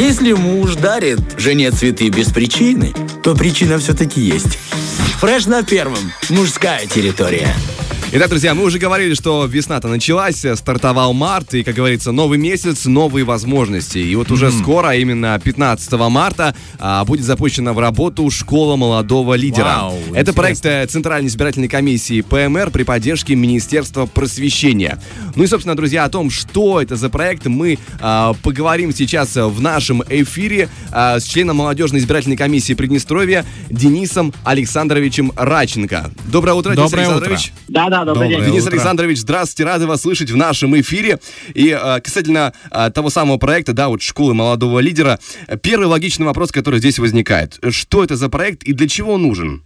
Если муж дарит жене цветы без причины, то причина все-таки есть. Фреш на первом. Мужская территория. Итак, друзья, мы уже говорили, что весна-то началась, стартовал март, и, как говорится, новый месяц, новые возможности. И вот уже mm. скоро, именно 15 марта, а, будет запущена в работу школа молодого лидера. Вау, Это интересно. проект э, Центральной избирательной комиссии ПМР при поддержке Министерства просвещения. Ну и, собственно, друзья, о том, что это за проект, мы а, поговорим сейчас в нашем эфире а, с членом молодежной избирательной комиссии Приднестровья Денисом Александровичем Раченко. Доброе утро, Денис Доброе Александрович. Утро. Да, добрый день. Денис утро. Александрович, здравствуйте, рады вас слышать в нашем эфире. И э, касательно э, того самого проекта, да, вот школы молодого лидера, первый логичный вопрос, который здесь возникает. Что это за проект и для чего он нужен?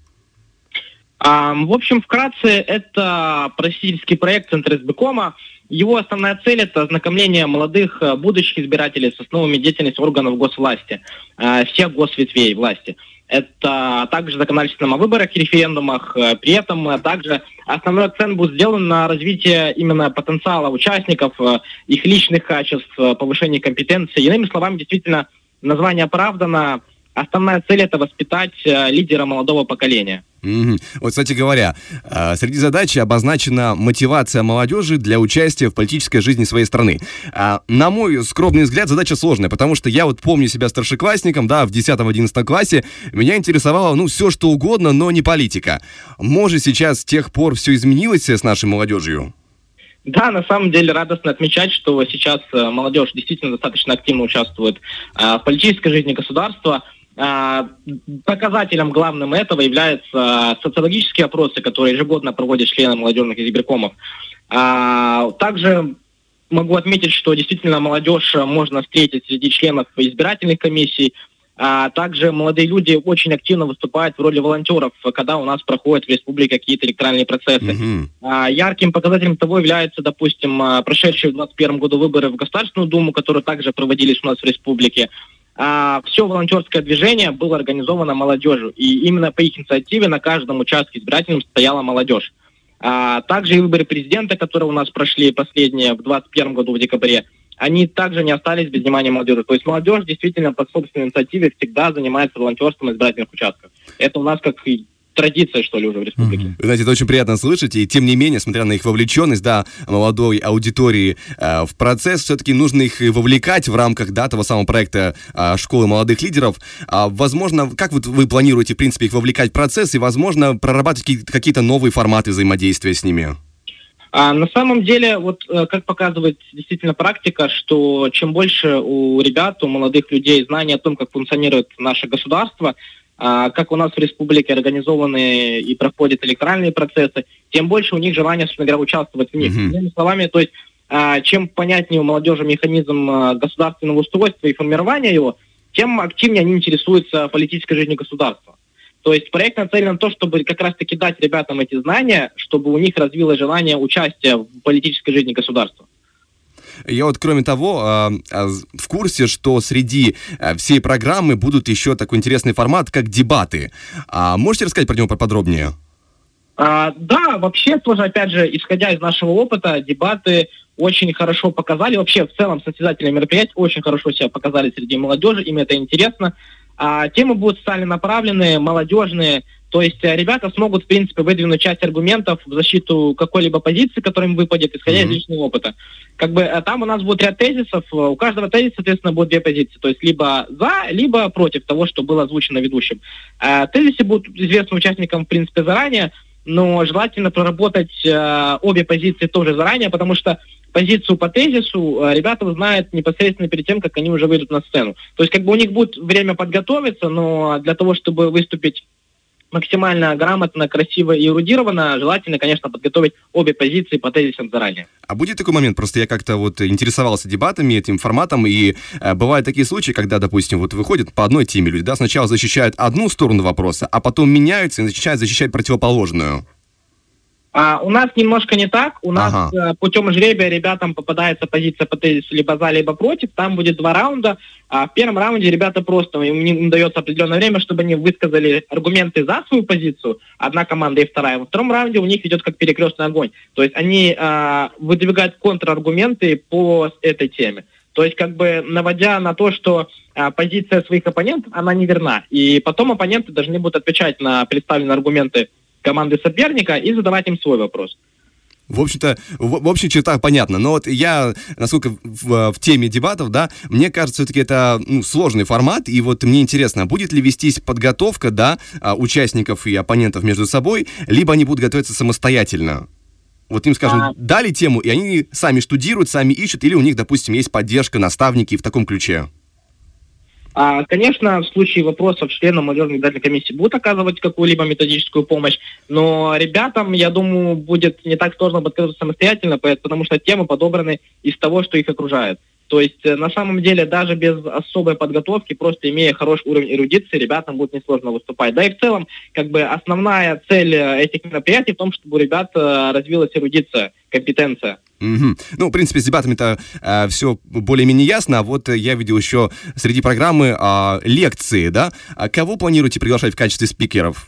В общем, вкратце, это просительский проект Центра СБКома. Его основная цель – это ознакомление молодых э, будущих избирателей с основами деятельности органов госвласти, всех госветвей власти – это также законодательством о выборах и референдумах. Э, при этом э, также основной акцент будет сделан на развитие именно потенциала участников, э, их личных качеств, повышение компетенции. Иными словами, действительно, название оправдано – Основная цель это воспитать э, лидера молодого поколения. Mm-hmm. Вот, кстати говоря, э, среди задач обозначена мотивация молодежи для участия в политической жизни своей страны. Э, на мой скромный взгляд, задача сложная, потому что я вот помню себя старшеклассником, да, в 10-11 классе, меня интересовало, ну, все что угодно, но не политика. Может, сейчас с тех пор все изменилось с нашей молодежью? Да, на самом деле радостно отмечать, что сейчас э, молодежь действительно достаточно активно участвует в политической жизни государства. А, показателем главным этого являются социологические опросы, которые ежегодно проводят члены молодежных избиркомов. А, также могу отметить, что действительно молодежь можно встретить среди членов избирательных комиссий, а также молодые люди очень активно выступают в роли волонтеров, когда у нас проходят в республике какие-то электоральные процессы. А, ярким показателем того является, допустим, прошедшие в 2021 году выборы в Государственную Думу, которые также проводились у нас в республике а, все волонтерское движение было организовано молодежью. И именно по их инициативе на каждом участке избирательном стояла молодежь. А, также и выборы президента, которые у нас прошли последние в 2021 году в декабре, они также не остались без внимания молодежи. То есть молодежь действительно по собственной инициативе всегда занимается волонтерством избирательных участков. Это у нас как традиция, что ли, уже в республике. Mm-hmm. Знаете, это очень приятно слышать, и тем не менее, смотря на их вовлеченность, да, молодой аудитории э, в процесс, все-таки нужно их вовлекать в рамках, да, того самого проекта э, школы молодых лидеров. А, возможно, как вот вы планируете, в принципе, их вовлекать в процесс, и, возможно, прорабатывать какие-то новые форматы взаимодействия с ними? А на самом деле, вот э, как показывает действительно практика, что чем больше у ребят, у молодых людей знаний о том, как функционирует наше государство, как у нас в республике организованы и проходят электоральные процессы, тем больше у них желания, собственно говоря, участвовать в них. Mm-hmm. Словами, то есть а, чем понятнее у молодежи механизм а, государственного устройства и формирования его, тем активнее они интересуются политической жизнью государства. То есть проект нацелен на то, чтобы как раз-таки дать ребятам эти знания, чтобы у них развилось желание участия в политической жизни государства. Я вот, кроме того, а, а, в курсе, что среди э, всей программы будут еще такой интересный формат, как дебаты. А можете рассказать про него поподробнее? А, да, вообще тоже, опять же, исходя из нашего опыта, дебаты очень хорошо показали. Вообще, в целом, состязательные мероприятия очень хорошо себя показали среди молодежи, им это интересно. А, темы будут социально направленные, молодежные, то есть э, ребята смогут, в принципе, выдвинуть часть аргументов в защиту какой-либо позиции, которая им выпадет, исходя mm-hmm. из личного опыта. Как бы э, там у нас будет ряд тезисов, э, у каждого тезиса, соответственно, будет две позиции, то есть либо за, либо против того, что было озвучено ведущим. Тезисы будут известны участникам, в принципе, заранее, но желательно проработать обе позиции тоже заранее, потому что позицию по тезису ребята узнают непосредственно перед тем, как они уже выйдут на сцену. То есть как бы у них будет время подготовиться, но для того, чтобы выступить максимально грамотно, красиво и эрудированно, желательно, конечно, подготовить обе позиции по тезисам заранее. А будет такой момент, просто я как-то вот интересовался дебатами, этим форматом, и э, бывают такие случаи, когда, допустим, вот выходят по одной теме люди, да, сначала защищают одну сторону вопроса, а потом меняются и начинают защищать противоположную. А, у нас немножко не так. У нас ага. э, путем жребия ребятам попадается позиция по тезису либо за, либо против. Там будет два раунда. А в первом раунде ребята просто, им, им дается определенное время, чтобы они высказали аргументы за свою позицию, одна команда и вторая. Во втором раунде у них идет как перекрестный огонь. То есть они э, выдвигают контраргументы по этой теме. То есть как бы наводя на то, что а, позиция своих оппонентов, она неверна. И потом оппоненты должны будут отвечать на представленные аргументы команды соперника и задавать им свой вопрос. В общем-то, в, в общих чертах понятно. Но вот я, насколько в, в теме дебатов, да, мне кажется, все-таки это ну, сложный формат. И вот мне интересно, будет ли вестись подготовка, да, а, участников и оппонентов между собой, либо они будут готовиться самостоятельно? Вот им, скажем, а... дали тему, и они сами штудируют, сами ищут, или у них, допустим, есть поддержка, наставники в таком ключе? А, конечно, в случае вопросов членам молодежной избирательной комиссии будут оказывать какую-либо методическую помощь, но ребятам, я думаю, будет не так сложно подготовиться самостоятельно, потому что темы подобраны из того, что их окружает. То есть э, на самом деле даже без особой подготовки, просто имея хороший уровень эрудиции, ребятам будет несложно выступать. Да и в целом, как бы основная цель э, этих мероприятий в том, чтобы у ребят э, развилась эрудиция, компетенция. Угу. Ну, в принципе, с дебатами-то э, все более-менее ясно. А вот я видел еще среди программы э, лекции, да? А кого планируете приглашать в качестве спикеров?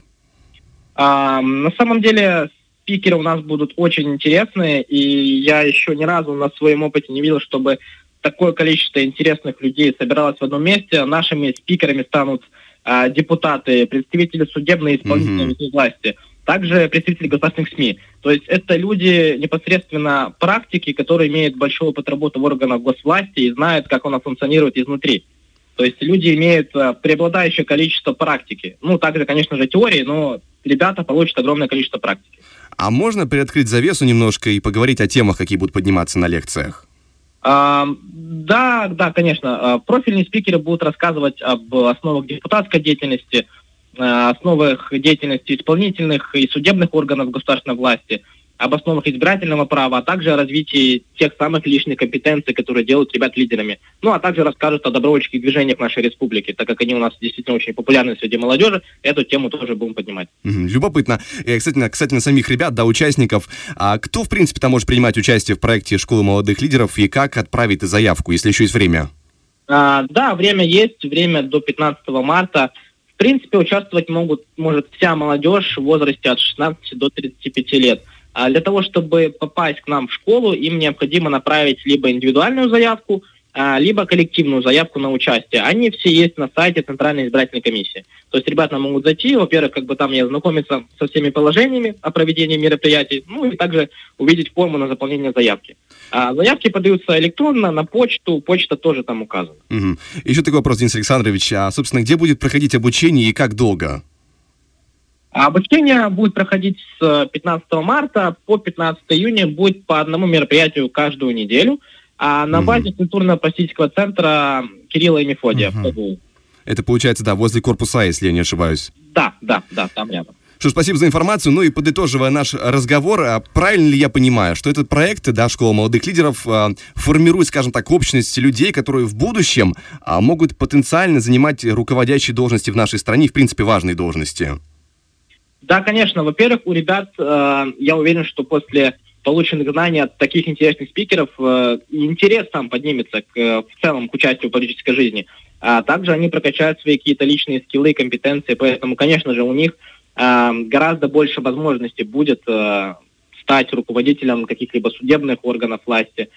А, на самом деле, спикеры у нас будут очень интересные, и я еще ни разу на своем опыте не видел, чтобы такое количество интересных людей собиралось в одном месте. Нашими спикерами станут а, депутаты, представители судебной и исполнительной mm-hmm. власти, также представители государственных СМИ. То есть это люди непосредственно практики, которые имеют большой опыт работы в органах госвласти и знают, как она функционирует изнутри. То есть люди имеют а, преобладающее количество практики. Ну, также, конечно же, теории, но ребята получат огромное количество практики. А можно приоткрыть завесу немножко и поговорить о темах, какие будут подниматься на лекциях? А, да, да, конечно. А, профильные спикеры будут рассказывать об основах депутатской деятельности, а, основах деятельности исполнительных и судебных органов государственной власти – об основах избирательного права, а также о развитии тех самых личных компетенций, которые делают ребят лидерами. Ну, а также расскажут о добровольческих движениях в нашей республике, так как они у нас действительно очень популярны среди молодежи, эту тему тоже будем поднимать. Любопытно. И, кстати, кстати, на самих ребят, да, участников, а кто, в принципе, там может принимать участие в проекте «Школы молодых лидеров» и как отправить заявку, если еще есть время? А, да, время есть, время до 15 марта. В принципе, участвовать могут, может вся молодежь в возрасте от 16 до 35 лет – а для того, чтобы попасть к нам в школу, им необходимо направить либо индивидуальную заявку, а, либо коллективную заявку на участие. Они все есть на сайте Центральной избирательной комиссии. То есть ребята могут зайти, во-первых, как бы там и ознакомиться со всеми положениями о проведении мероприятий, ну и также увидеть форму на заполнение заявки. А заявки подаются электронно, на почту, почта тоже там указана. Угу. Еще такой вопрос, Денис Александрович, а, собственно, где будет проходить обучение и как долго? А обучение будет проходить с 15 марта по 15 июня, будет по одному мероприятию каждую неделю, а на базе угу. культурно-просветительского центра Кирилла и Мефодия угу. Это получается, да, возле корпуса, если я не ошибаюсь. Да, да, да, там рядом. Что ж, спасибо за информацию. Ну и подытоживая наш разговор, а правильно ли я понимаю, что этот проект, да, Школа молодых лидеров, а, формирует, скажем так, общность людей, которые в будущем а, могут потенциально занимать руководящие должности в нашей стране, в принципе, важные должности? Да, конечно. Во-первых, у ребят, э, я уверен, что после полученных знаний от таких интересных спикеров э, интерес сам поднимется к, в целом к участию в политической жизни. А также они прокачают свои какие-то личные скиллы компетенции, поэтому, конечно же, у них э, гораздо больше возможностей будет э, стать руководителем каких-либо судебных органов власти,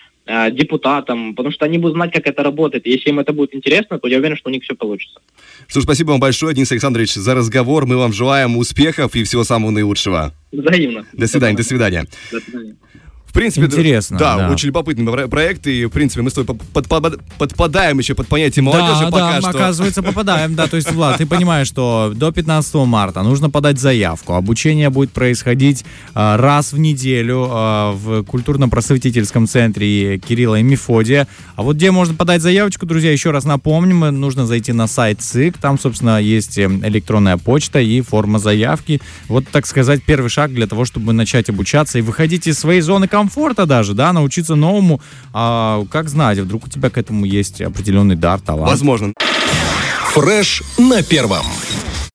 э, депутатом, потому что они будут знать, как это работает. Если им это будет интересно, то я уверен, что у них все получится. Что ж, спасибо вам большое, Денис Александрович, за разговор. Мы вам желаем успехов и всего самого наилучшего. Взаимно. До свидания, до свидания. До свидания. Принципе, интересно. Да, да, очень любопытный проект, и, в принципе, мы с тобой под, под, подпадаем еще под понятие молодежи да, пока да, что. оказывается, попадаем, да, то есть, Влад, ты понимаешь, что до 15 марта нужно подать заявку, обучение будет происходить а, раз в неделю а, в культурно-просветительском центре Кирилла и Мефодия, а вот где можно подать заявочку, друзья, еще раз напомним, нужно зайти на сайт ЦИК, там, собственно, есть эм, электронная почта и форма заявки, вот, так сказать, первый шаг для того, чтобы начать обучаться и выходить из своей зоны комфорта, комфорта даже, да, научиться новому, а, как знать, вдруг у тебя к этому есть определенный дар, талант. Возможно. Фреш на первом.